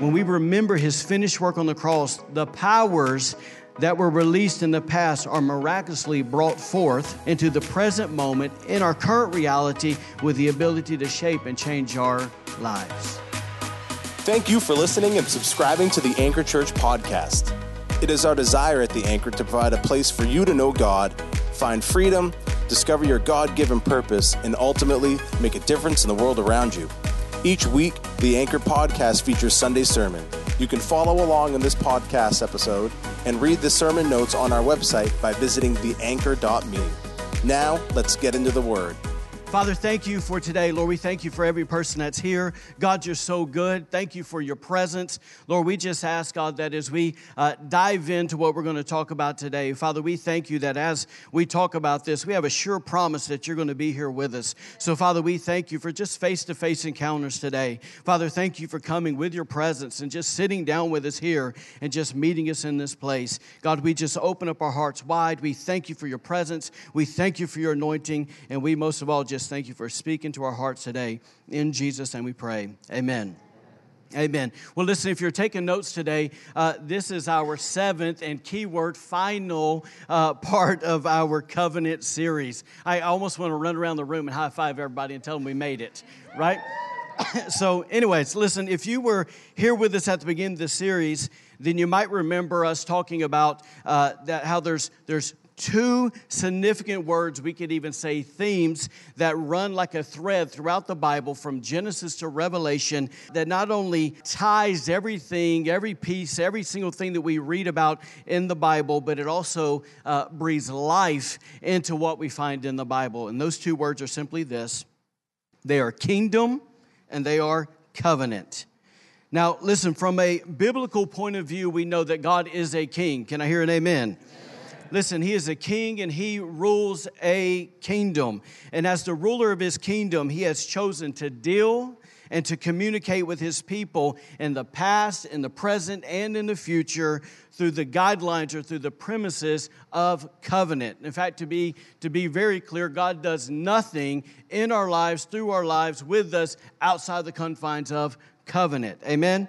when we remember his finished work on the cross, the powers that were released in the past are miraculously brought forth into the present moment in our current reality with the ability to shape and change our lives. Thank you for listening and subscribing to the Anchor Church podcast. It is our desire at the Anchor to provide a place for you to know God, find freedom, discover your God given purpose, and ultimately make a difference in the world around you. Each week, the Anchor podcast features Sunday sermon. You can follow along in this podcast episode and read the sermon notes on our website by visiting theanchor.me. Now, let's get into the word. Father, thank you for today. Lord, we thank you for every person that's here. God, you're so good. Thank you for your presence. Lord, we just ask, God, that as we uh, dive into what we're going to talk about today, Father, we thank you that as we talk about this, we have a sure promise that you're going to be here with us. So, Father, we thank you for just face to face encounters today. Father, thank you for coming with your presence and just sitting down with us here and just meeting us in this place. God, we just open up our hearts wide. We thank you for your presence. We thank you for your anointing. And we most of all just thank you for speaking to our hearts today. In Jesus' name we pray. Amen. Amen. Well, listen, if you're taking notes today, uh, this is our seventh and keyword final uh, part of our covenant series. I almost want to run around the room and high five everybody and tell them we made it, right? so, anyways, listen, if you were here with us at the beginning of the series, then you might remember us talking about uh, that how there's there's two significant words, we could even say themes, that run like a thread throughout the Bible from Genesis to Revelation that not only ties everything, every piece, every single thing that we read about in the Bible, but it also uh, breathes life into what we find in the Bible. And those two words are simply this they are kingdom and they are covenant. Now, listen, from a biblical point of view, we know that God is a king. Can I hear an amen? Listen, he is a king and he rules a kingdom. And as the ruler of his kingdom, he has chosen to deal and to communicate with his people in the past, in the present, and in the future through the guidelines or through the premises of covenant. In fact, to be, to be very clear, God does nothing in our lives, through our lives, with us outside the confines of covenant. Amen? Amen.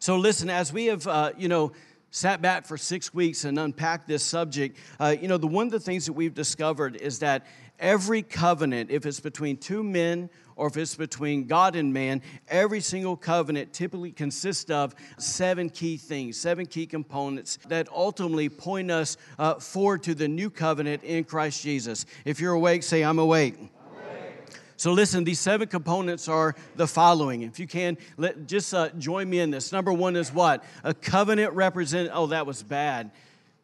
So listen, as we have, uh, you know, sat back for six weeks and unpacked this subject, uh, you know, the one of the things that we've discovered is that every covenant, if it's between two men or if it's between God and man, every single covenant typically consists of seven key things, seven key components that ultimately point us uh, forward to the new covenant in Christ Jesus. If you're awake, say, I'm awake. So, listen, these seven components are the following. If you can, let, just uh, join me in this. Number one is what? A covenant represent. Oh, that was bad.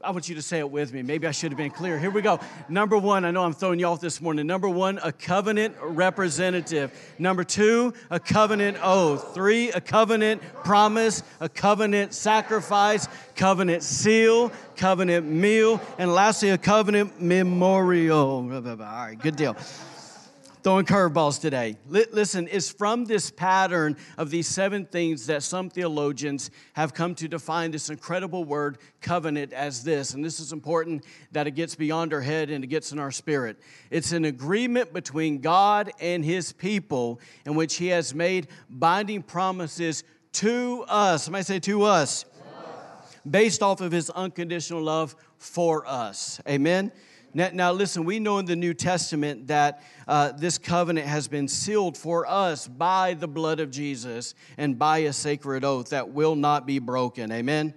I want you to say it with me. Maybe I should have been clear. Here we go. Number one, I know I'm throwing you off this morning. Number one, a covenant representative. Number two, a covenant oath. Three, a covenant promise, a covenant sacrifice, covenant seal, covenant meal, and lastly, a covenant memorial. All right, good deal throwing curveballs today. Listen, it's from this pattern of these seven things that some theologians have come to define this incredible word covenant as this. And this is important that it gets beyond our head and it gets in our spirit. It's an agreement between God and his people in which he has made binding promises to us. Somebody say to us. Based off of his unconditional love for us. Amen. Now, now, listen, we know in the New Testament that uh, this covenant has been sealed for us by the blood of Jesus and by a sacred oath that will not be broken. Amen?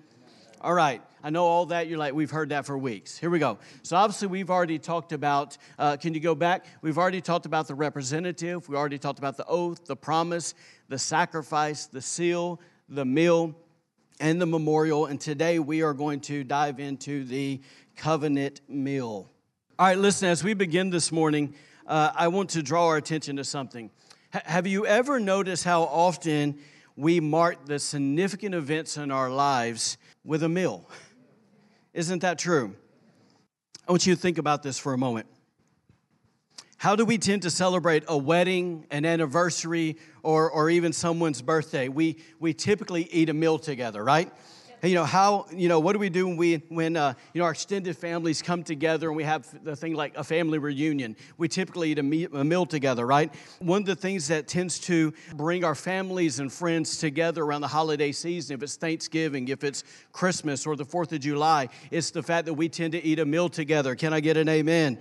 All right. I know all that. You're like, we've heard that for weeks. Here we go. So, obviously, we've already talked about, uh, can you go back? We've already talked about the representative. We already talked about the oath, the promise, the sacrifice, the seal, the meal, and the memorial. And today we are going to dive into the covenant meal. All right, listen, as we begin this morning, uh, I want to draw our attention to something. H- have you ever noticed how often we mark the significant events in our lives with a meal? Isn't that true? I want you to think about this for a moment. How do we tend to celebrate a wedding, an anniversary, or, or even someone's birthday? We, we typically eat a meal together, right? You know how you know what do we do when we when uh, you know our extended families come together and we have the thing like a family reunion? We typically eat a, meal, a meal together right? One of the things that tends to bring our families and friends together around the holiday season if it's thanksgiving if it's christmas or the fourth of july it's the fact that we tend to eat a meal together. Can i get an amen?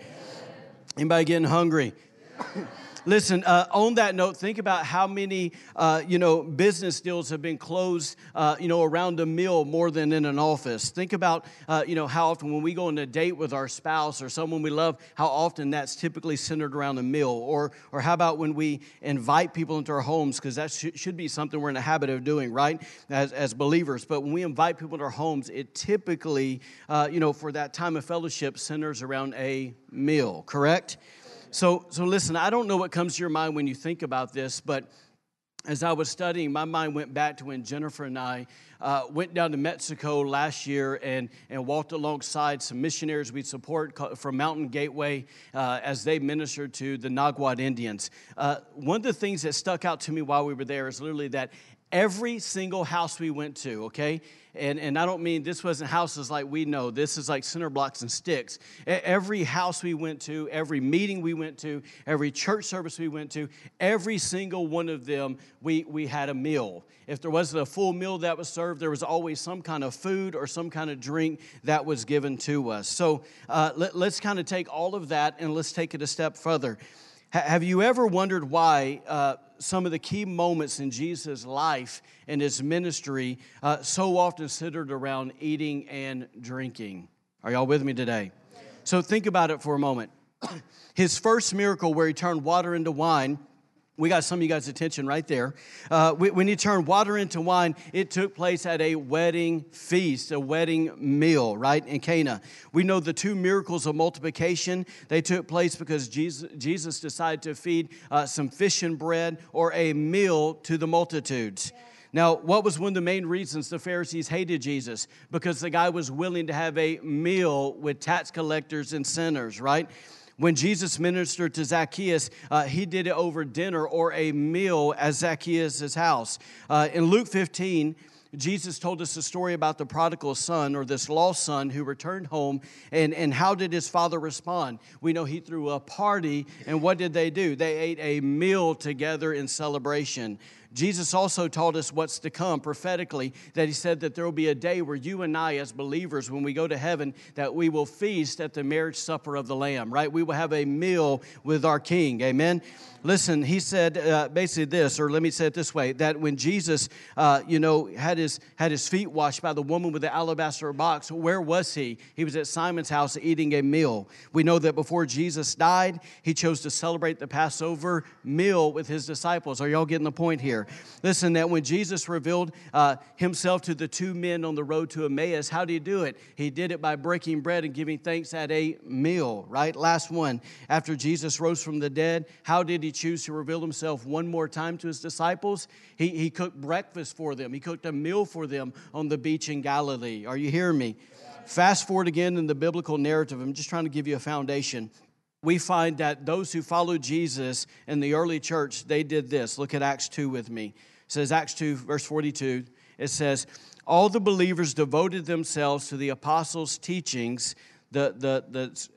Anybody getting hungry Listen, uh, on that note, think about how many, uh, you know, business deals have been closed, uh, you know, around a meal more than in an office. Think about, uh, you know, how often when we go on a date with our spouse or someone we love, how often that's typically centered around a meal. Or, or how about when we invite people into our homes, because that sh- should be something we're in the habit of doing, right, as, as believers. But when we invite people into our homes, it typically, uh, you know, for that time of fellowship centers around a meal, correct? So, so listen, I don't know what comes to your mind when you think about this, but as I was studying, my mind went back to when Jennifer and I uh, went down to Mexico last year and, and walked alongside some missionaries we support from Mountain Gateway uh, as they ministered to the Nahuat Indians. Uh, one of the things that stuck out to me while we were there is literally that every single house we went to, okay? And, and I don't mean this wasn't houses like we know, this is like cinder blocks and sticks. Every house we went to, every meeting we went to, every church service we went to, every single one of them, we, we had a meal. If there wasn't a full meal that was served, there was always some kind of food or some kind of drink that was given to us. So uh, let, let's kind of take all of that and let's take it a step further. Have you ever wondered why uh, some of the key moments in Jesus' life and his ministry uh, so often centered around eating and drinking? Are y'all with me today? So think about it for a moment. His first miracle, where he turned water into wine, we got some of you guys' attention right there. Uh, when he turned water into wine, it took place at a wedding feast, a wedding meal, right, in Cana. We know the two miracles of multiplication, they took place because Jesus, Jesus decided to feed uh, some fish and bread or a meal to the multitudes. Now, what was one of the main reasons the Pharisees hated Jesus? Because the guy was willing to have a meal with tax collectors and sinners, right? When Jesus ministered to Zacchaeus, uh, he did it over dinner or a meal at Zacchaeus' house. Uh, in Luke 15, Jesus told us a story about the prodigal son or this lost son who returned home. And, and how did his father respond? We know he threw a party, and what did they do? They ate a meal together in celebration. Jesus also taught us what's to come prophetically, that he said that there will be a day where you and I, as believers, when we go to heaven, that we will feast at the marriage supper of the Lamb, right? We will have a meal with our King. Amen. Listen, he said uh, basically this, or let me say it this way: that when Jesus, uh, you know, had his had his feet washed by the woman with the alabaster box, where was he? He was at Simon's house eating a meal. We know that before Jesus died, he chose to celebrate the Passover meal with his disciples. Are y'all getting the point here? Listen, that when Jesus revealed uh, himself to the two men on the road to Emmaus, how did he do it? He did it by breaking bread and giving thanks at a meal. Right. Last one. After Jesus rose from the dead, how did he he choose to reveal himself one more time to his disciples? He, he cooked breakfast for them, he cooked a meal for them on the beach in Galilee. Are you hearing me? Fast forward again in the biblical narrative, I'm just trying to give you a foundation. We find that those who followed Jesus in the early church, they did this. Look at Acts 2 with me. It says, Acts 2, verse 42, it says, All the believers devoted themselves to the apostles' teachings. The, the, the,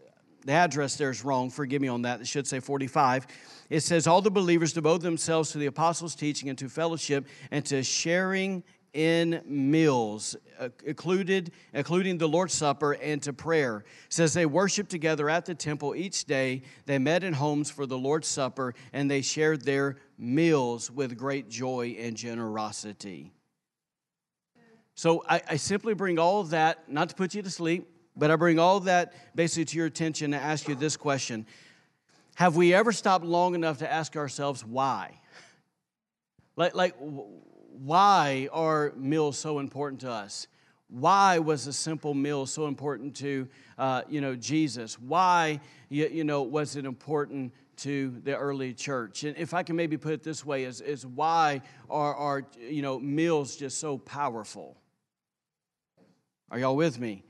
the address there is wrong. Forgive me on that. It should say 45 it says, All the believers devote themselves to the apostles' teaching and to fellowship and to sharing in meals, uh, included, including the Lord's Supper, and to prayer. It says they worshiped together at the temple each day. They met in homes for the Lord's Supper, and they shared their meals with great joy and generosity. So I, I simply bring all of that, not to put you to sleep, but I bring all that basically to your attention to ask you this question have we ever stopped long enough to ask ourselves why? Like, like why are meals so important to us? Why was a simple meal so important to, uh, you know, Jesus? Why, you, you know, was it important to the early church? And if I can maybe put it this way, is, is why are, are, you know, meals just so powerful? Are y'all with me?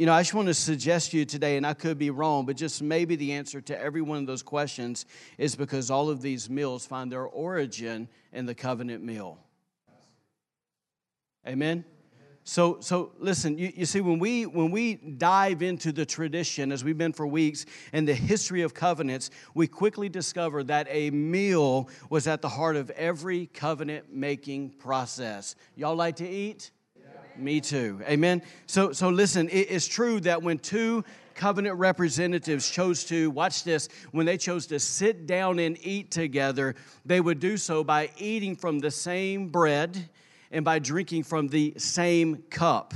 You know, I just want to suggest to you today, and I could be wrong, but just maybe the answer to every one of those questions is because all of these meals find their origin in the covenant meal. Amen? So, so listen, you, you see, when we, when we dive into the tradition, as we've been for weeks, and the history of covenants, we quickly discover that a meal was at the heart of every covenant making process. Y'all like to eat? Me too. Amen. So, so listen, it is true that when two covenant representatives chose to, watch this, when they chose to sit down and eat together, they would do so by eating from the same bread and by drinking from the same cup.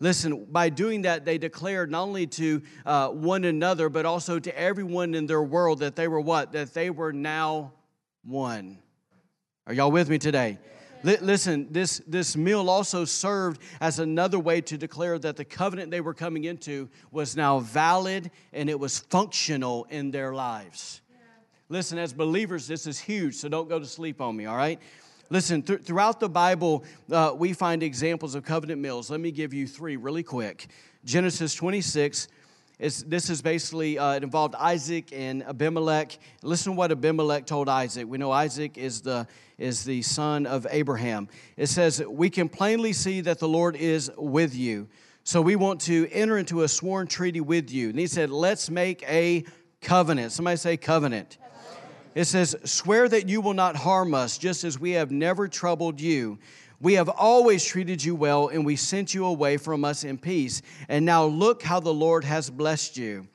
Listen, by doing that, they declared not only to uh, one another, but also to everyone in their world that they were what? That they were now one. Are y'all with me today? Listen, this, this meal also served as another way to declare that the covenant they were coming into was now valid and it was functional in their lives. Listen, as believers, this is huge, so don't go to sleep on me, all right? Listen, th- throughout the Bible, uh, we find examples of covenant meals. Let me give you three really quick. Genesis 26, is, this is basically, uh, it involved Isaac and Abimelech. Listen to what Abimelech told Isaac. We know Isaac is the, is the son of Abraham. It says, We can plainly see that the Lord is with you. So we want to enter into a sworn treaty with you. And he said, Let's make a covenant. Somebody say covenant. It says, Swear that you will not harm us, just as we have never troubled you. We have always treated you well, and we sent you away from us in peace. And now look how the Lord has blessed you.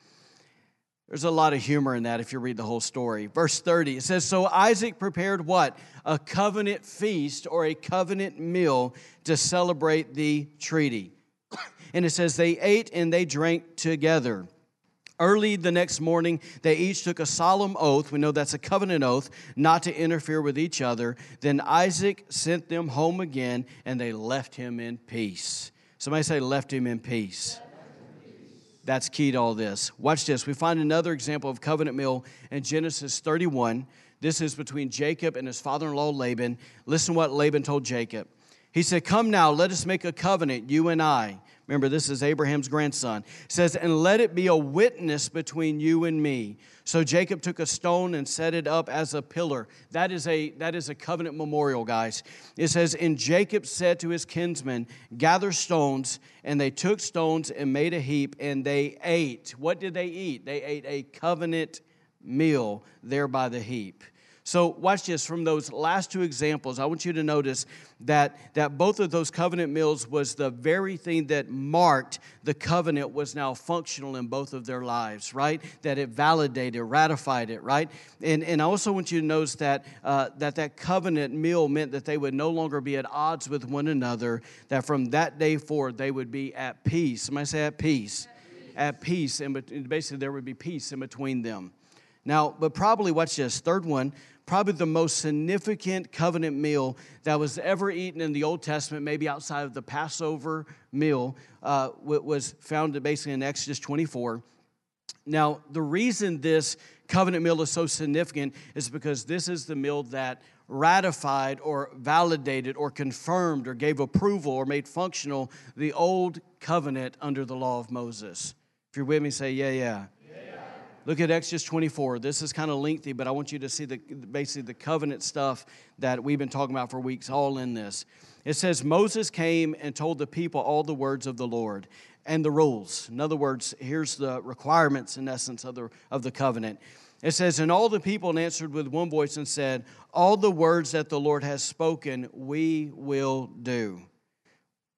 There's a lot of humor in that if you read the whole story. Verse 30, it says, So Isaac prepared what? A covenant feast or a covenant meal to celebrate the treaty. And it says, They ate and they drank together. Early the next morning, they each took a solemn oath. We know that's a covenant oath, not to interfere with each other. Then Isaac sent them home again, and they left him in peace. Somebody say, left him in peace. That's key to all this. Watch this. We find another example of covenant meal in Genesis 31. This is between Jacob and his father in law Laban. Listen what Laban told Jacob. He said, Come now, let us make a covenant, you and I Remember, this is Abraham's grandson. Says, And let it be a witness between you and me. So Jacob took a stone and set it up as a pillar. That is a, that is a covenant memorial, guys. It says, And Jacob said to his kinsmen, Gather stones. And they took stones and made a heap, and they ate. What did they eat? They ate a covenant meal there by the heap. So, watch this from those last two examples. I want you to notice that, that both of those covenant meals was the very thing that marked the covenant was now functional in both of their lives, right? That it validated, ratified it, right? And, and I also want you to notice that, uh, that that covenant meal meant that they would no longer be at odds with one another, that from that day forward they would be at peace. Somebody say at peace. At peace, and basically there would be peace in between them. Now, but probably, watch this, third one, probably the most significant covenant meal that was ever eaten in the Old Testament, maybe outside of the Passover meal, uh, was found basically in Exodus 24. Now, the reason this covenant meal is so significant is because this is the meal that ratified or validated or confirmed or gave approval or made functional the old covenant under the law of Moses. If you're with me, say, yeah, yeah. Look at Exodus 24. This is kind of lengthy, but I want you to see the basically the covenant stuff that we've been talking about for weeks, all in this. It says, Moses came and told the people all the words of the Lord and the rules. In other words, here's the requirements, in essence, of the, of the covenant. It says, And all the people answered with one voice and said, All the words that the Lord has spoken, we will do.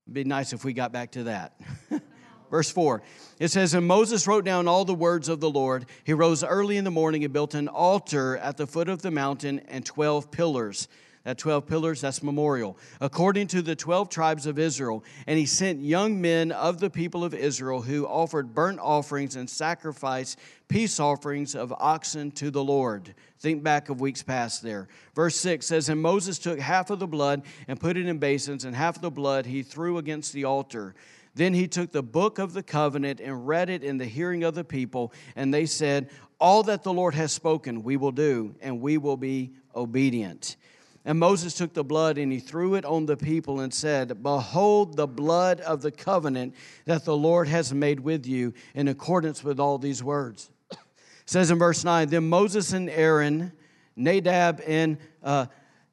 It'd be nice if we got back to that. Verse 4, it says, And Moses wrote down all the words of the Lord. He rose early in the morning and built an altar at the foot of the mountain and 12 pillars. That 12 pillars, that's memorial, according to the 12 tribes of Israel. And he sent young men of the people of Israel who offered burnt offerings and sacrificed peace offerings of oxen to the Lord. Think back of weeks past there. Verse 6 says, And Moses took half of the blood and put it in basins, and half of the blood he threw against the altar. Then he took the book of the covenant and read it in the hearing of the people, and they said, All that the Lord has spoken, we will do, and we will be obedient. And Moses took the blood and he threw it on the people and said, Behold the blood of the covenant that the Lord has made with you in accordance with all these words. It says in verse 9, Then Moses and Aaron, Nadab and, uh,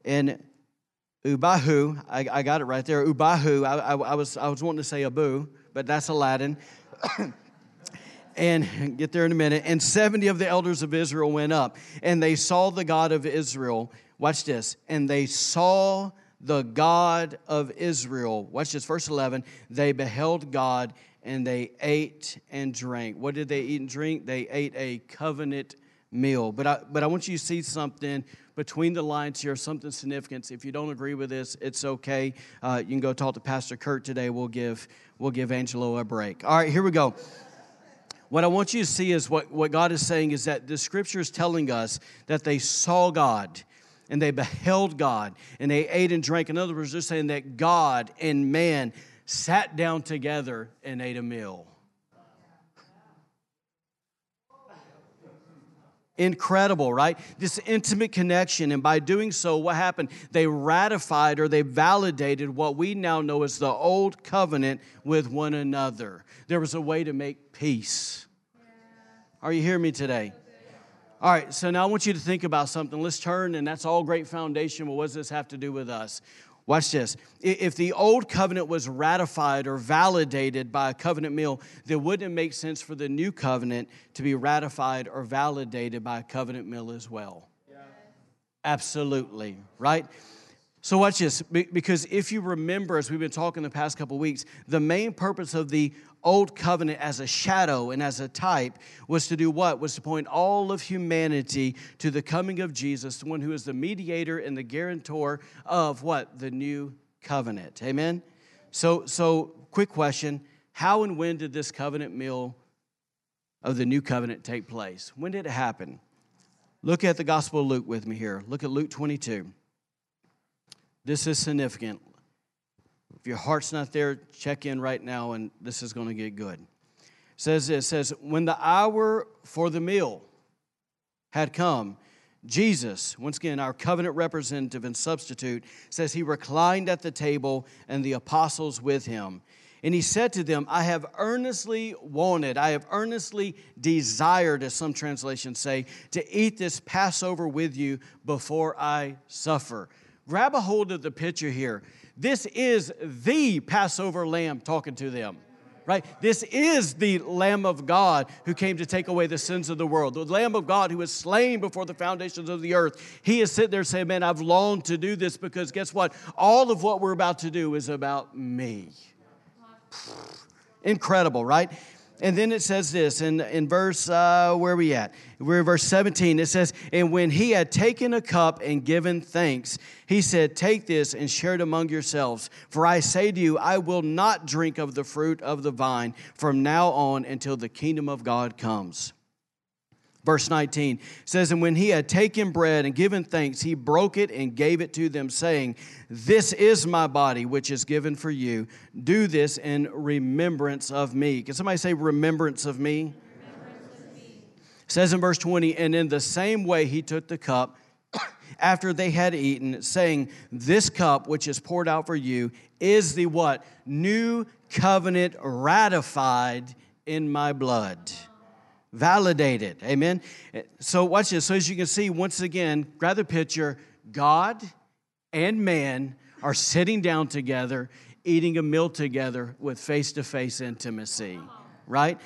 and Ubahu, I, I got it right there. Ubahu, I, I, I, was, I was wanting to say Abu, but that's Aladdin. and get there in a minute. And 70 of the elders of Israel went up, and they saw the God of Israel. Watch this. And they saw the God of Israel. Watch this, verse 11. They beheld God and they ate and drank. What did they eat and drink? They ate a covenant meal. But I, but I want you to see something between the lines here, something significant. If you don't agree with this, it's okay. Uh, you can go talk to Pastor Kurt today. We'll give, we'll give Angelo a break. All right, here we go. What I want you to see is what, what God is saying is that the scripture is telling us that they saw God and they beheld God and they ate and drank. In other words, they're saying that God and man sat down together and ate a meal. Incredible, right? This intimate connection. And by doing so, what happened? They ratified or they validated what we now know as the old covenant with one another. There was a way to make peace. Are you hearing me today? All right, so now I want you to think about something. Let's turn, and that's all great foundation, but what does this have to do with us? Watch this. If the old covenant was ratified or validated by a covenant meal, then wouldn't it make sense for the new covenant to be ratified or validated by a covenant meal as well? Yeah. Absolutely, right? So watch this, because if you remember, as we've been talking the past couple weeks, the main purpose of the old covenant as a shadow and as a type was to do what? Was to point all of humanity to the coming of Jesus, the one who is the mediator and the guarantor of what? The new covenant. Amen? So, so quick question How and when did this covenant meal of the new covenant take place? When did it happen? Look at the Gospel of Luke with me here. Look at Luke 22. This is significant. Your heart's not there, check in right now, and this is going to get good. It says it says, when the hour for the meal had come, Jesus, once again, our covenant representative and substitute, says he reclined at the table and the apostles with him. And he said to them, I have earnestly wanted, I have earnestly desired, as some translations say, to eat this Passover with you before I suffer. Grab a hold of the picture here. This is the Passover lamb talking to them. Right? This is the Lamb of God who came to take away the sins of the world. The Lamb of God who was slain before the foundations of the earth. He is sitting there saying, Man, I've longed to do this because guess what? All of what we're about to do is about me. Incredible, right? And then it says this in, in verse, uh, where are we at? We're in verse 17. It says, And when he had taken a cup and given thanks, he said, Take this and share it among yourselves. For I say to you, I will not drink of the fruit of the vine from now on until the kingdom of God comes. Verse 19 says, And when he had taken bread and given thanks, he broke it and gave it to them, saying, This is my body, which is given for you. Do this in remembrance of me. Can somebody say, Remembrance of me? Says in verse 20, And in the same way he took the cup after they had eaten, saying, This cup which is poured out for you is the what? New covenant ratified in my blood validated. Amen. So watch this. So as you can see, once again, grab the picture. God and man are sitting down together, eating a meal together with face-to-face intimacy. Right?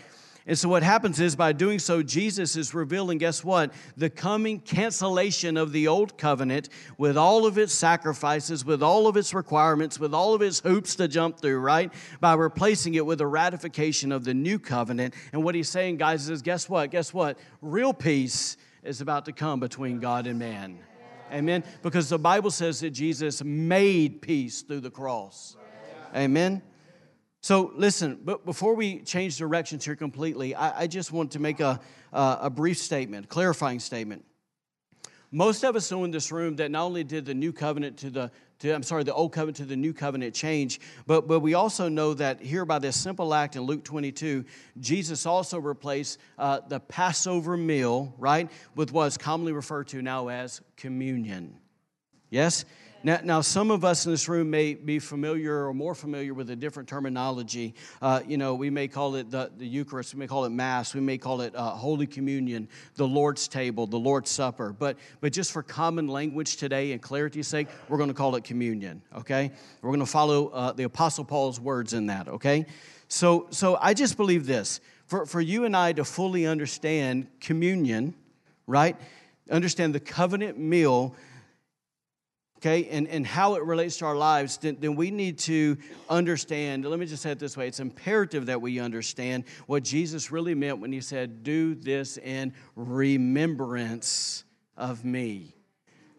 And so, what happens is by doing so, Jesus is revealing, guess what? The coming cancellation of the old covenant with all of its sacrifices, with all of its requirements, with all of its hoops to jump through, right? By replacing it with a ratification of the new covenant. And what he's saying, guys, is guess what? Guess what? Real peace is about to come between God and man. Amen? Because the Bible says that Jesus made peace through the cross. Amen? So, listen, but before we change directions here completely, I, I just want to make a, uh, a brief statement, clarifying statement. Most of us know in this room that not only did the new covenant to the, to, I'm sorry, the old covenant to the new covenant change, but, but we also know that here by this simple act in Luke 22, Jesus also replaced uh, the Passover meal, right, with what's commonly referred to now as communion. Yes? Now, now, some of us in this room may be familiar or more familiar with a different terminology. Uh, you know, we may call it the, the Eucharist, we may call it Mass, we may call it uh, Holy Communion, the Lord's table, the Lord's Supper. But, but just for common language today and clarity's sake, we're going to call it communion, okay? We're going to follow uh, the Apostle Paul's words in that, okay? So, so I just believe this for, for you and I to fully understand communion, right? Understand the covenant meal okay, and, and how it relates to our lives, then, then we need to understand. Let me just say it this way it's imperative that we understand what Jesus really meant when he said, Do this in remembrance of me.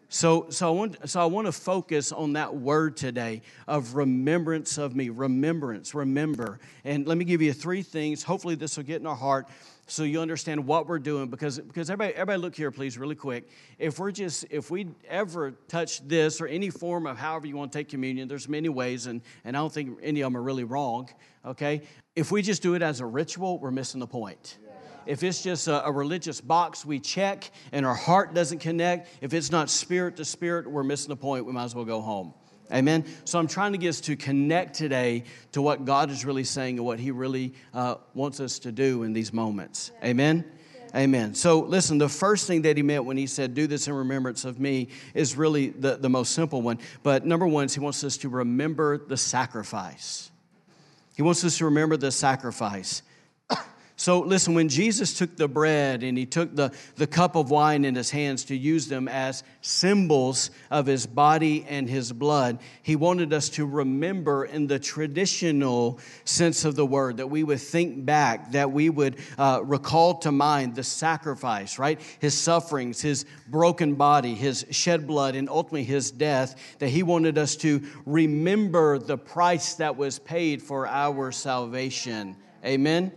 So, so, I want, so I want to focus on that word today of remembrance of me. Remembrance, remember. And let me give you three things. Hopefully, this will get in our heart so you understand what we're doing because because everybody everybody look here please really quick. If we're just if we ever touch this or any form of however you want to take communion there's many ways and and i don't think any of them are really wrong okay? If we just do it as a ritual we're missing the point. If it's just a, a, religious box we check and our heart doesn't connect if it's not spirit to spirit we're missing the point. We might as well go home Amen. So I'm trying to get us to connect today to what God is really saying and what He really uh, wants us to do in these moments. Amen. Amen. So, listen, the first thing that he meant when he said, Do this in remembrance of me, is really the, the most simple one. But number one is he wants us to remember the sacrifice. He wants us to remember the sacrifice. So, listen, when Jesus took the bread and he took the, the cup of wine in his hands to use them as symbols of his body and his blood, he wanted us to remember in the traditional sense of the word, that we would think back, that we would uh, recall to mind the sacrifice, right? His sufferings, his broken body, his shed blood, and ultimately his death, that he wanted us to remember the price that was paid for our salvation. Amen.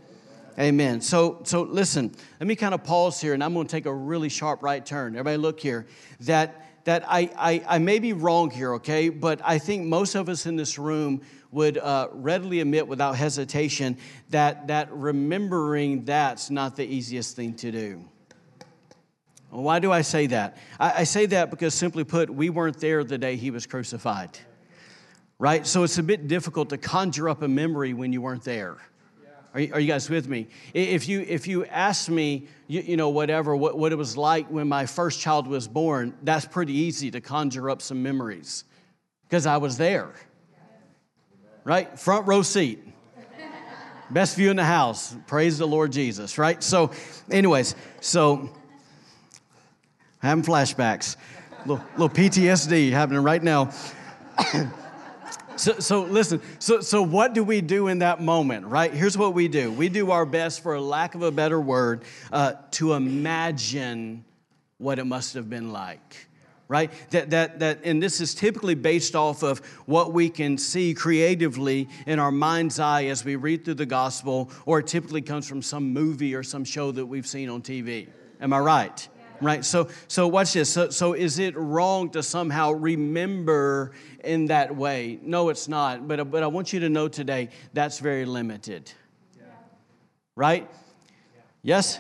Amen. So, so listen, let me kind of pause here and I'm going to take a really sharp right turn. Everybody look here. That, that I, I, I may be wrong here, okay? But I think most of us in this room would uh, readily admit without hesitation that, that remembering that's not the easiest thing to do. Why do I say that? I, I say that because simply put, we weren't there the day he was crucified, right? So it's a bit difficult to conjure up a memory when you weren't there. Are you, are you, guys with me? If you, if you ask me, you, you, know, whatever, what, what it was like when my first child was born, that's pretty easy to conjure up some memories because I was there. Right? Front row seat. Best view in the house. Praise the Lord Jesus, right? So, anyways, so having flashbacks, little, little PTSD happening right now. So, so listen, so, so what do we do in that moment, right? Here's what we do. We do our best, for lack of a better word, uh, to imagine what it must have been like right? That, that, that and this is typically based off of what we can see creatively in our mind's eye as we read through the gospel or it typically comes from some movie or some show that we've seen on tv am i right right so so watch this so, so is it wrong to somehow remember in that way. No, it's not. But, but I want you to know today that's very limited. Right? Yes?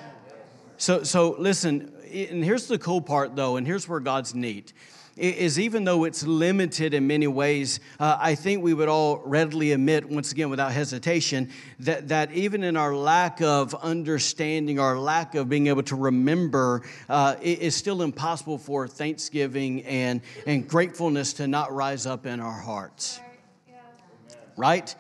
So, so listen, and here's the cool part though, and here's where God's neat is even though it's limited in many ways, uh, I think we would all readily admit, once again, without hesitation, that, that even in our lack of understanding, our lack of being able to remember, uh, it is still impossible for thanksgiving and, and gratefulness to not rise up in our hearts. Right?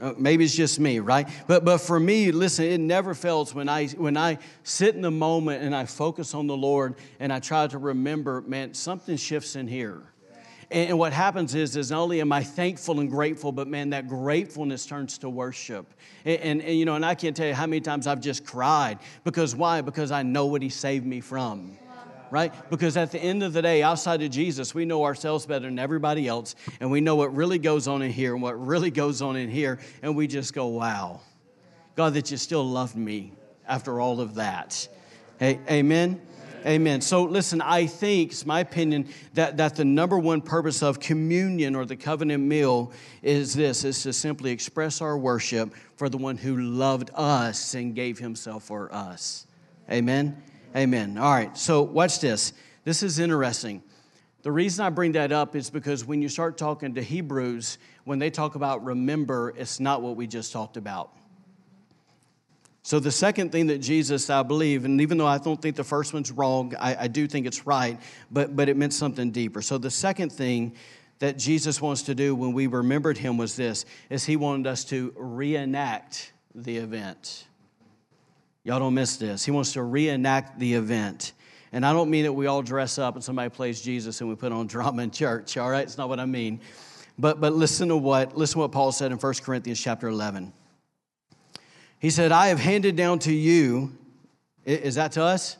Uh, maybe it's just me, right? But but for me, listen, it never fails when I when I sit in the moment and I focus on the Lord and I try to remember, man, something shifts in here. And, and what happens is, is not only am I thankful and grateful, but man, that gratefulness turns to worship. And, and, and you know, and I can't tell you how many times I've just cried because why? Because I know what He saved me from right? Because at the end of the day, outside of Jesus, we know ourselves better than everybody else, and we know what really goes on in here and what really goes on in here, and we just go, wow, God, that you still loved me after all of that. Hey, amen. Amen. So listen, I think, it's my opinion, that, that the number one purpose of communion or the covenant meal is this, is to simply express our worship for the one who loved us and gave himself for us. Amen. Amen. All right, so watch this. This is interesting. the reason I bring that up is because when you start talking to Hebrews, when they talk about remember, it's not what we just talked about. So, the second thing that Jesus, I believe, and even though I don't think the first one's wrong, I, I, do think it's right, but, but it meant something deeper. So, the second thing that Jesus wants to do when we remembered him was this, is he wanted us to reenact the event. Y'all don't miss this. He wants to reenact the event. And I don't mean that we all dress up and somebody plays Jesus and we put on drama in church, all right? It's not what I mean. But, but listen to what, listen to what Paul said in 1 Corinthians chapter 11. He said, I have handed down to you, is that to us?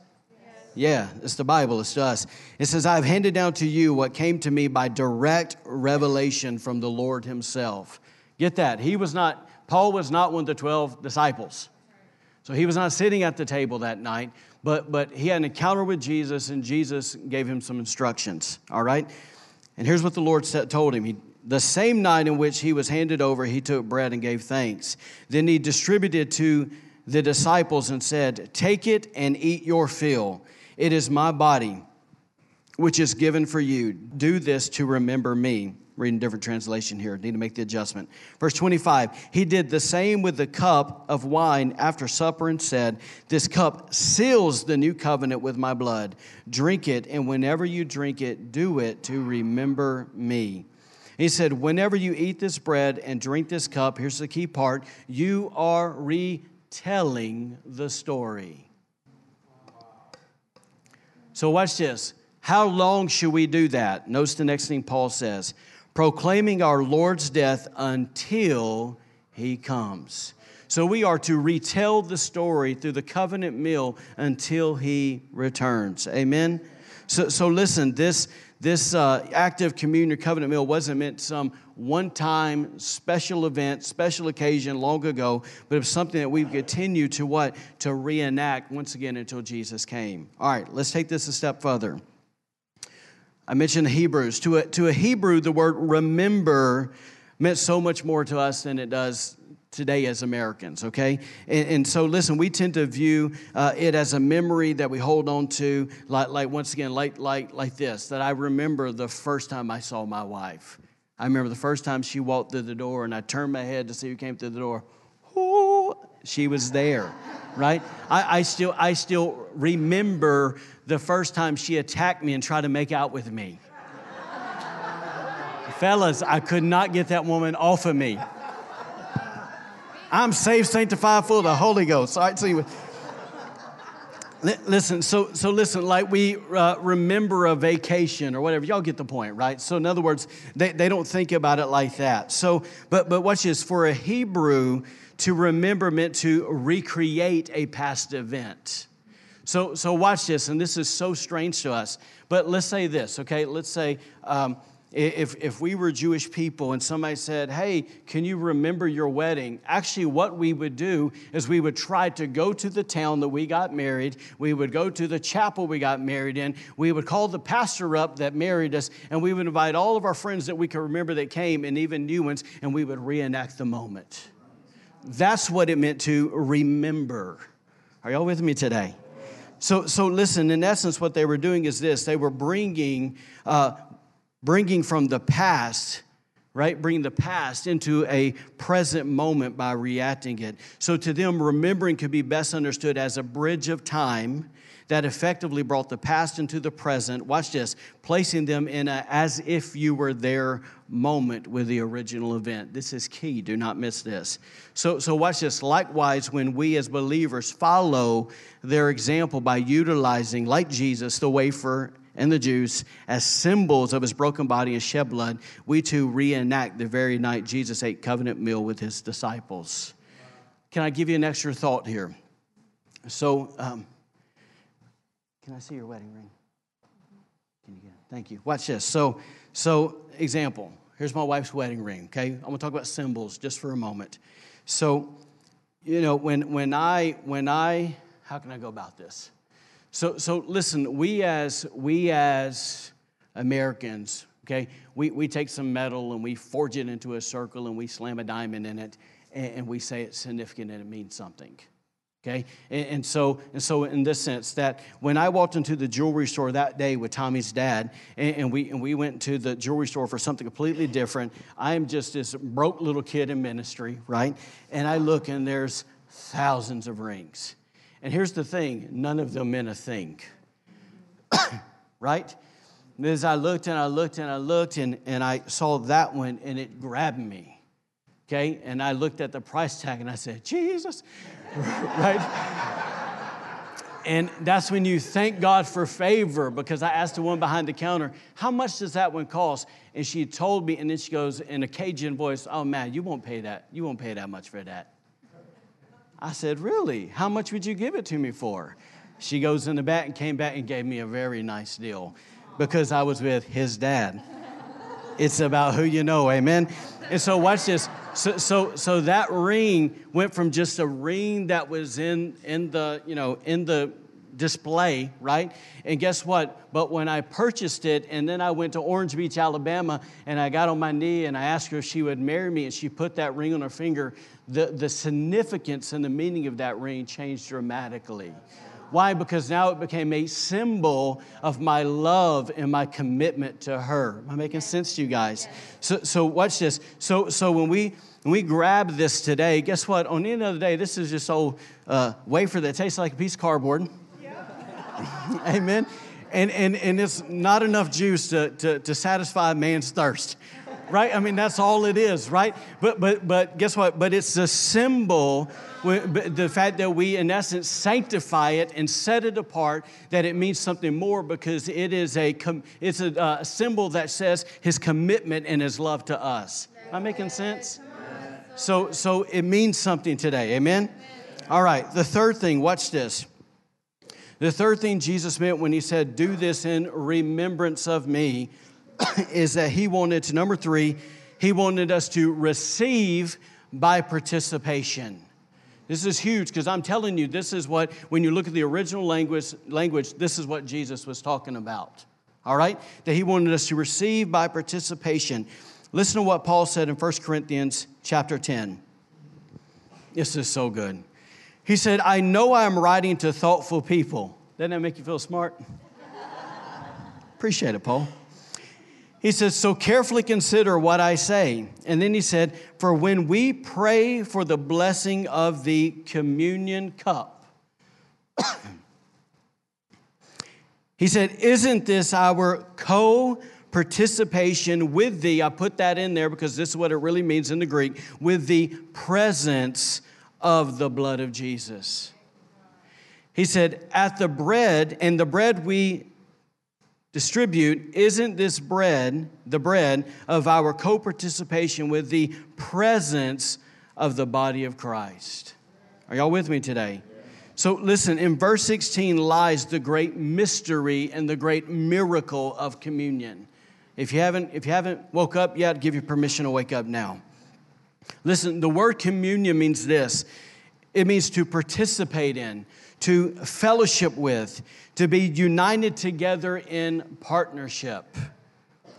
Yeah, it's the Bible, it's to us. It says, I have handed down to you what came to me by direct revelation from the Lord Himself. Get that. He was not, Paul was not one of the 12 disciples. So he was not sitting at the table that night, but, but he had an encounter with Jesus, and Jesus gave him some instructions, all right? And here's what the Lord told him. He, the same night in which he was handed over, he took bread and gave thanks. Then he distributed to the disciples and said, Take it and eat your fill. It is my body, which is given for you. Do this to remember me. Reading different translation here. Need to make the adjustment. Verse 25. He did the same with the cup of wine after supper and said, This cup seals the new covenant with my blood. Drink it, and whenever you drink it, do it to remember me. He said, Whenever you eat this bread and drink this cup, here's the key part you are retelling the story. So, watch this. How long should we do that? Notice the next thing Paul says proclaiming our Lord's death until he comes. So we are to retell the story through the covenant meal until he returns. Amen. So, so listen, this, this uh, active communion covenant meal wasn't meant some one time special event, special occasion long ago, but it was something that we've continued to what? To reenact once again until Jesus came. All right, let's take this a step further. I mentioned Hebrews. To a, to a Hebrew, the word remember meant so much more to us than it does today as Americans, okay? And, and so, listen, we tend to view uh, it as a memory that we hold on to, like, like once again, like, like, like this, that I remember the first time I saw my wife. I remember the first time she walked through the door and I turned my head to see who came through the door. Ooh, she was there, right? I, I, still, I still remember the first time she attacked me and tried to make out with me. Fellas, I could not get that woman off of me. I'm saved, sanctified, full of the Holy Ghost. All right, so you. Listen, so so listen, like we uh, remember a vacation or whatever. Y'all get the point, right? So in other words, they, they don't think about it like that. So, but but watch this. For a Hebrew, to remember meant to recreate a past event. So so watch this, and this is so strange to us. But let's say this, okay? Let's say. Um, if, if we were Jewish people and somebody said, Hey, can you remember your wedding? Actually, what we would do is we would try to go to the town that we got married. We would go to the chapel we got married in. We would call the pastor up that married us, and we would invite all of our friends that we could remember that came and even new ones, and we would reenact the moment. That's what it meant to remember. Are y'all with me today? So, so listen, in essence, what they were doing is this they were bringing uh, bringing from the past right? Bring the past into a present moment by reacting it. So to them, remembering could be best understood as a bridge of time that effectively brought the past into the present. Watch this, placing them in a as if you were there moment with the original event. This is key. Do not miss this. So, so watch this. Likewise, when we as believers follow their example by utilizing, like Jesus, the wafer and the juice as symbols of his broken body and shed blood, we too reenact the very night Jesus ate covenant meal with his disciples. Can I give you an extra thought here? So, um, can I see your wedding ring? Can you get it? Thank you. Watch this. So, so example. Here's my wife's wedding ring. Okay, I'm gonna talk about symbols just for a moment. So, you know, when when I when I how can I go about this? So, so listen, we as, we as Americans, okay, we, we take some metal and we forge it into a circle and we slam a diamond in it and, and we say it's significant and it means something. Okay, and, and, so and so in this sense that when I walked into the jewelry store that day with Tommy's dad, and, and, we and we went to the jewelry store for something completely different. I am just this broke little kid in ministry, right? And I look and there's thousands of rings, and here's the thing: none of them meant a thing, right? And as I looked and I looked and I looked and, and I saw that one and it grabbed me. Okay, and I looked at the price tag and I said, Jesus, right? And that's when you thank God for favor because I asked the one behind the counter, How much does that one cost? And she told me, and then she goes in a Cajun voice, Oh man, you won't pay that. You won't pay that much for that. I said, Really? How much would you give it to me for? She goes in the back and came back and gave me a very nice deal because I was with his dad. It's about who you know, amen? And so, watch this. So, so, so that ring went from just a ring that was in, in the, you know, in the display, right? And guess what? But when I purchased it, and then I went to Orange Beach, Alabama, and I got on my knee and I asked her if she would marry me, and she put that ring on her finger, the, the significance and the meaning of that ring changed dramatically. Why? Because now it became a symbol of my love and my commitment to her. Am I making sense to you guys? So, so watch this. So, so when we when we grab this today, guess what? On the end of the day, this is just old uh, wafer that tastes like a piece of cardboard. Yeah. Amen. And, and, and it's not enough juice to, to, to satisfy a man's thirst right? I mean, that's all it is, right? But but but guess what? But it's a symbol the fact that we, in essence, sanctify it and set it apart, that it means something more because it is a, it's a, uh, symbol that says his commitment and his love to us. Am I making sense? So, so it means something today. Amen? All right, the third thing, watch this. The third thing Jesus meant when he said, Do this in remembrance of me, is that he wanted to, number three, he wanted us to receive by participation. This is huge because I'm telling you, this is what, when you look at the original language, language, this is what Jesus was talking about. All right? That he wanted us to receive by participation. Listen to what Paul said in 1 Corinthians chapter 10. This is so good. He said, I know I'm writing to thoughtful people. Doesn't that make you feel smart? Appreciate it, Paul. He says, So carefully consider what I say. And then he said, For when we pray for the blessing of the communion cup, he said, Isn't this our co participation with thee? I put that in there because this is what it really means in the Greek with the presence of the blood of Jesus. He said, At the bread, and the bread we distribute, isn't this bread the bread of our co participation with the presence of the body of Christ? Are y'all with me today? So listen, in verse 16 lies the great mystery and the great miracle of communion. If you haven't, if you haven't woke up yet, give you permission to wake up now. Listen, the word communion means this it means to participate in, to fellowship with, to be united together in partnership.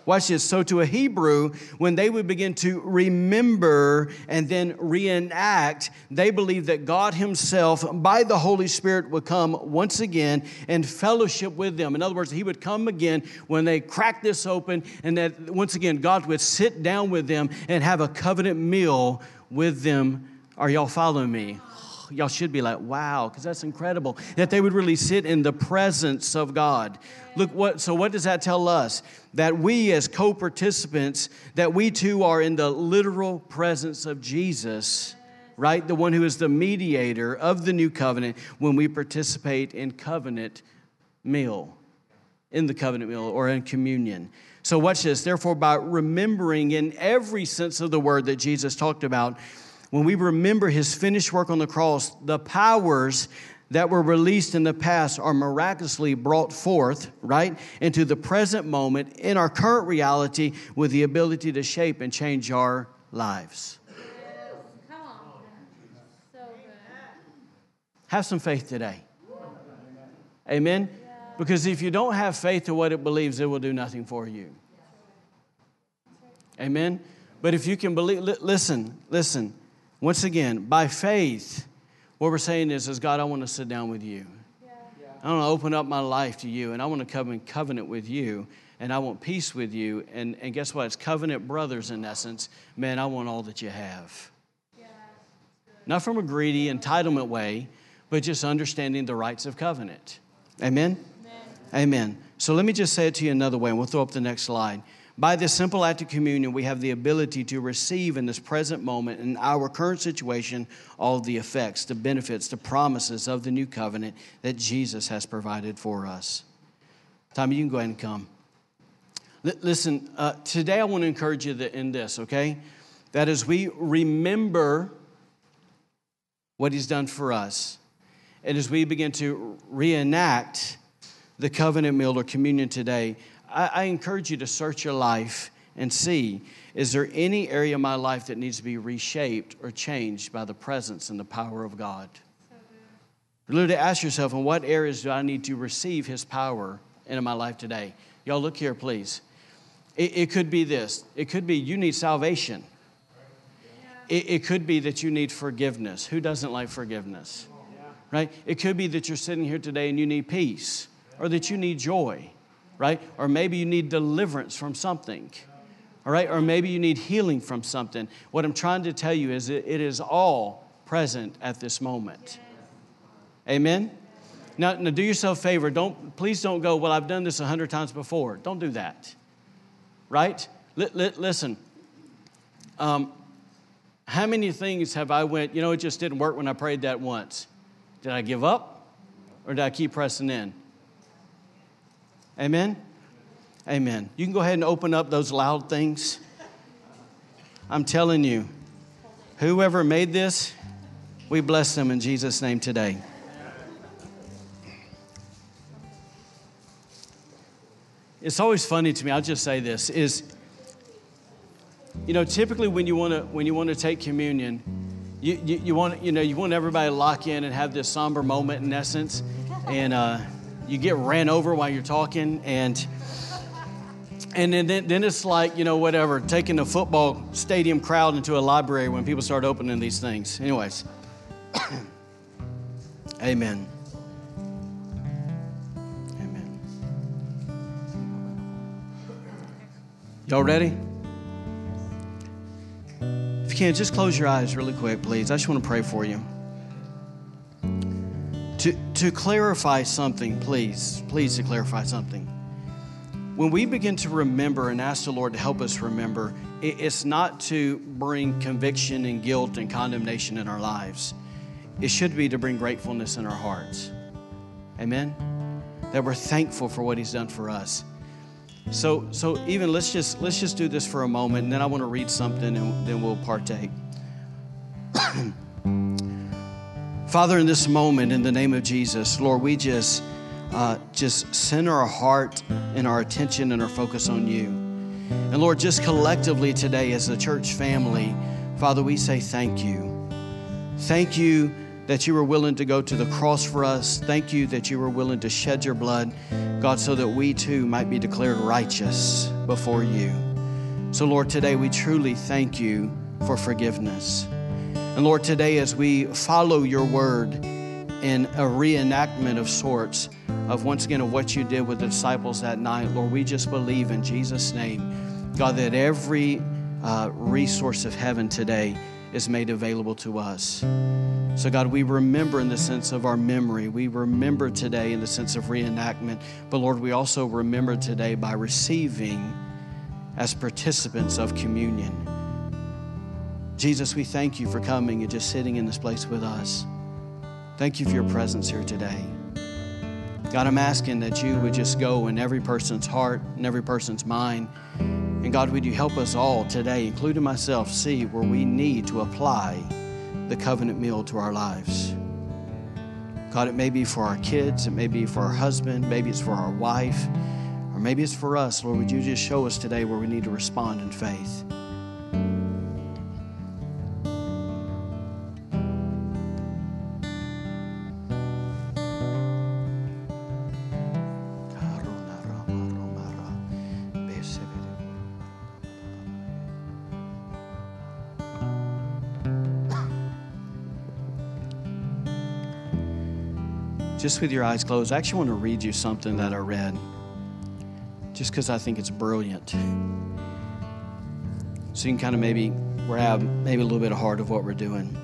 Watch this. So, to a Hebrew, when they would begin to remember and then reenact, they believed that God Himself, by the Holy Spirit, would come once again and fellowship with them. In other words, He would come again when they cracked this open, and that once again, God would sit down with them and have a covenant meal with them. Are y'all following me? Y'all should be like, wow, because that's incredible. That they would really sit in the presence of God. Look what so what does that tell us? That we as co-participants, that we too are in the literal presence of Jesus, right? The one who is the mediator of the new covenant when we participate in covenant meal, in the covenant meal or in communion. So watch this. Therefore, by remembering in every sense of the word that Jesus talked about, when we remember his finished work on the cross, the powers that were released in the past are miraculously brought forth, right, into the present moment in our current reality with the ability to shape and change our lives. Have some faith today. Amen? Because if you don't have faith to what it believes, it will do nothing for you. Amen? But if you can believe, listen, listen. Once again, by faith, What we're saying is, is God, I want to sit down with you. I want to open up my life to you, and I want to come in covenant with you, and I want peace with you. And, and guess what? It's covenant brothers in essence. Man, I want all that you have. Not from a greedy entitlement way, but just understanding the rights of covenant. Amen? Amen? Amen. So let me just say it to you another way, and we'll throw up the next slide. By this simple act of communion, we have the ability to receive in this present moment, in our current situation, all the effects, the benefits, the promises of the new covenant that Jesus has provided for us. Tommy, you can go ahead and come. L- listen, uh, today I want to encourage you in this, okay? That as we remember what He's done for us, and as we begin to reenact the covenant meal or communion today, I, I encourage you to search your life and see is there any area of my life that needs to be reshaped or changed by the presence and the power of God? Literally ask yourself, in what areas do I need to receive His power into my life today? Y'all, look here, please. It, it could be this. It could be you need salvation. It, it could be that you need forgiveness. Who doesn't like forgiveness? Right? It could be that you're sitting here today and you need peace, or that you need joy right? Or maybe you need deliverance from something, all right? Or maybe you need healing from something. What I'm trying to tell you is it is all present at this moment. Amen? Now, now do yourself a favor. Don't, please don't go, well, I've done this a hundred times before. Don't do that, right? L- l- listen, um, how many things have I went, you know, it just didn't work when I prayed that once? Did I give up or did I keep pressing in? Amen? Amen. You can go ahead and open up those loud things. I'm telling you, whoever made this, we bless them in Jesus' name today. It's always funny to me, I'll just say this, is you know, typically when you want to when you want to take communion, you, you, you, want you know you want everybody to lock in and have this somber moment in essence, and uh, you get ran over while you're talking and and then, then it's like you know whatever taking a football stadium crowd into a library when people start opening these things. Anyways. Amen. Amen. Y'all ready? If you can just close your eyes really quick please. I just want to pray for you to, to clarify something, please, please to clarify something. When we begin to remember and ask the Lord to help us remember, it's not to bring conviction and guilt and condemnation in our lives. It should be to bring gratefulness in our hearts. Amen? That we're thankful for what He's done for us. So, so even let's just let's just do this for a moment, and then I want to read something, and then we'll partake. Father, in this moment, in the name of Jesus, Lord, we just uh, just center our heart and our attention and our focus on you. And Lord, just collectively today as a church family, Father, we say thank you. Thank you that you were willing to go to the cross for us. Thank you that you were willing to shed your blood, God, so that we too might be declared righteous before you. So, Lord, today we truly thank you for forgiveness. And Lord, today as we follow your word in a reenactment of sorts of once again of what you did with the disciples that night, Lord, we just believe in Jesus' name, God, that every uh, resource of heaven today is made available to us. So, God, we remember in the sense of our memory. We remember today in the sense of reenactment. But, Lord, we also remember today by receiving as participants of communion. Jesus, we thank you for coming and just sitting in this place with us. Thank you for your presence here today. God, I'm asking that you would just go in every person's heart and every person's mind. And God, would you help us all today, including myself, see where we need to apply the covenant meal to our lives. God, it may be for our kids, it may be for our husband, maybe it's for our wife, or maybe it's for us. Lord, would you just show us today where we need to respond in faith? Just with your eyes closed, I actually want to read you something that I read, just because I think it's brilliant. So you can kind of maybe grab maybe a little bit of heart of what we're doing.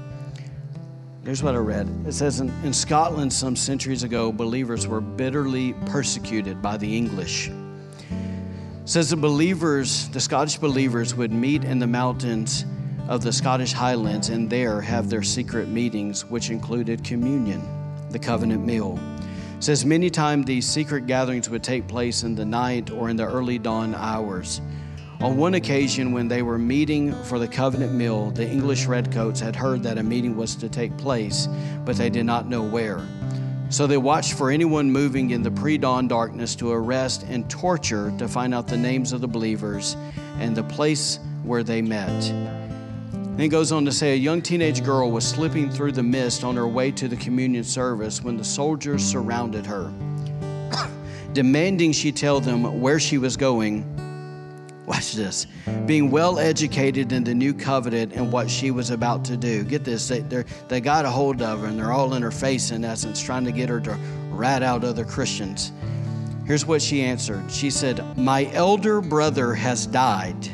Here's what I read. It says in, in Scotland some centuries ago, believers were bitterly persecuted by the English. Says the believers, the Scottish believers, would meet in the mountains of the Scottish Highlands and there have their secret meetings, which included communion, the covenant meal. It says many times these secret gatherings would take place in the night or in the early dawn hours. On one occasion, when they were meeting for the covenant meal, the English redcoats had heard that a meeting was to take place, but they did not know where. So they watched for anyone moving in the pre dawn darkness to arrest and torture to find out the names of the believers and the place where they met. Then he goes on to say a young teenage girl was slipping through the mist on her way to the communion service when the soldiers surrounded her, demanding she tell them where she was going Watch this. Being well educated in the new covenant and what she was about to do. Get this. They, they got a hold of her and they're all in her face, in essence, trying to get her to rat out other Christians. Here's what she answered She said, My elder brother has died,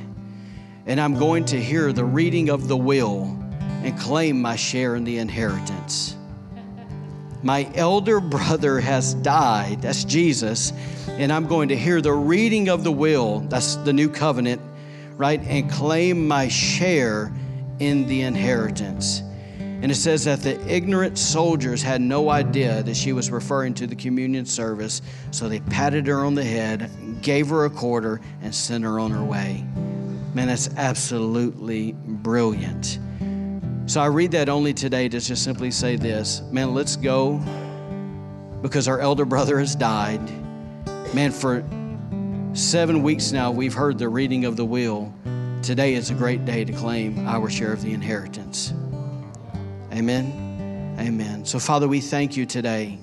and I'm going to hear the reading of the will and claim my share in the inheritance. My elder brother has died. That's Jesus and I'm going to hear the reading of the will, that's the new covenant, right, and claim my share in the inheritance. And it says that the ignorant soldiers had no idea that she was referring to the communion service, so they patted her on the head, gave her a quarter, and sent her on her way. Man, that's absolutely brilliant. So I read that only today to just simply say this man, let's go because our elder brother has died Man, for seven weeks now, we've heard the reading of the will. Today is a great day to claim our share of the inheritance. Amen. Amen. So, Father, we thank you today,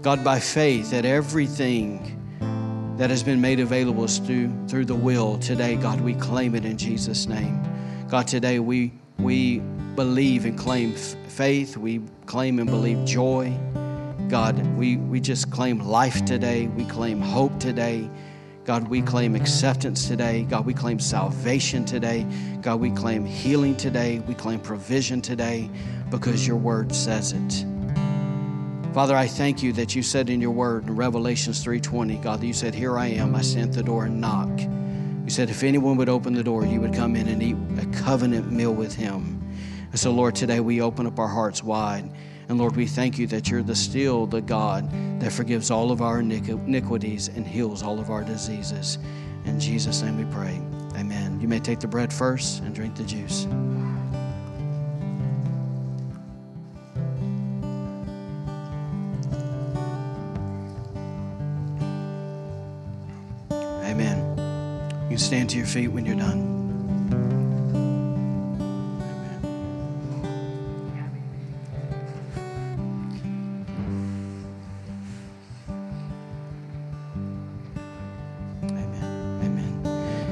God, by faith, that everything that has been made available through, through the will. Today, God, we claim it in Jesus' name. God, today we, we believe and claim faith, we claim and believe joy. God, we, we just claim life today. We claim hope today. God, we claim acceptance today. God, we claim salvation today. God, we claim healing today. We claim provision today because your word says it. Father, I thank you that you said in your word in Revelations 3:20, God, that you said, "Here I am. I stand at the door and knock." You said if anyone would open the door, you would come in and eat a covenant meal with him. And so, Lord, today we open up our hearts wide and Lord, we thank you that you're the still the God that forgives all of our iniquities and heals all of our diseases. In Jesus' name we pray. Amen. You may take the bread first and drink the juice. You stand to your feet when you're done.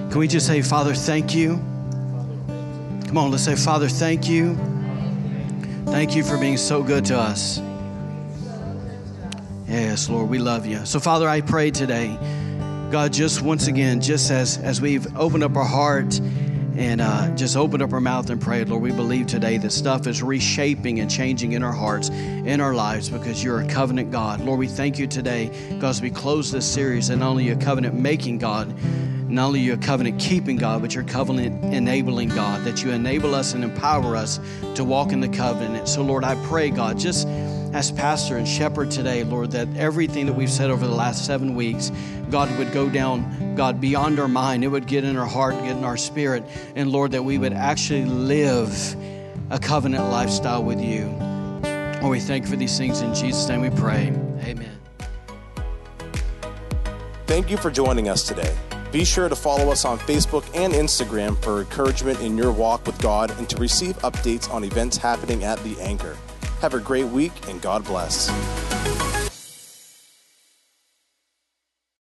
Can we just say, Father, thank you? Come on, let's say, Father, thank you. Thank you for being so good to us. Yes, Lord, we love you. So, Father, I pray today, God, just once again, just as, as we've opened up our heart and uh, just opened up our mouth and prayed, Lord, we believe today that stuff is reshaping and changing in our hearts, in our lives, because you're a covenant God. Lord, we thank you today because we close this series and not only a covenant making God, not only you're a covenant keeping God, but you're covenant enabling God, that you enable us and empower us to walk in the covenant. So, Lord, I pray, God, just as pastor and shepherd today, Lord, that everything that we've said over the last seven weeks, God, would go down, God, beyond our mind. It would get in our heart, get in our spirit. And Lord, that we would actually live a covenant lifestyle with you. Lord, we thank you for these things. In Jesus' name we pray. Amen. Thank you for joining us today. Be sure to follow us on Facebook and Instagram for encouragement in your walk with God and to receive updates on events happening at The Anchor. Have a great week and God bless.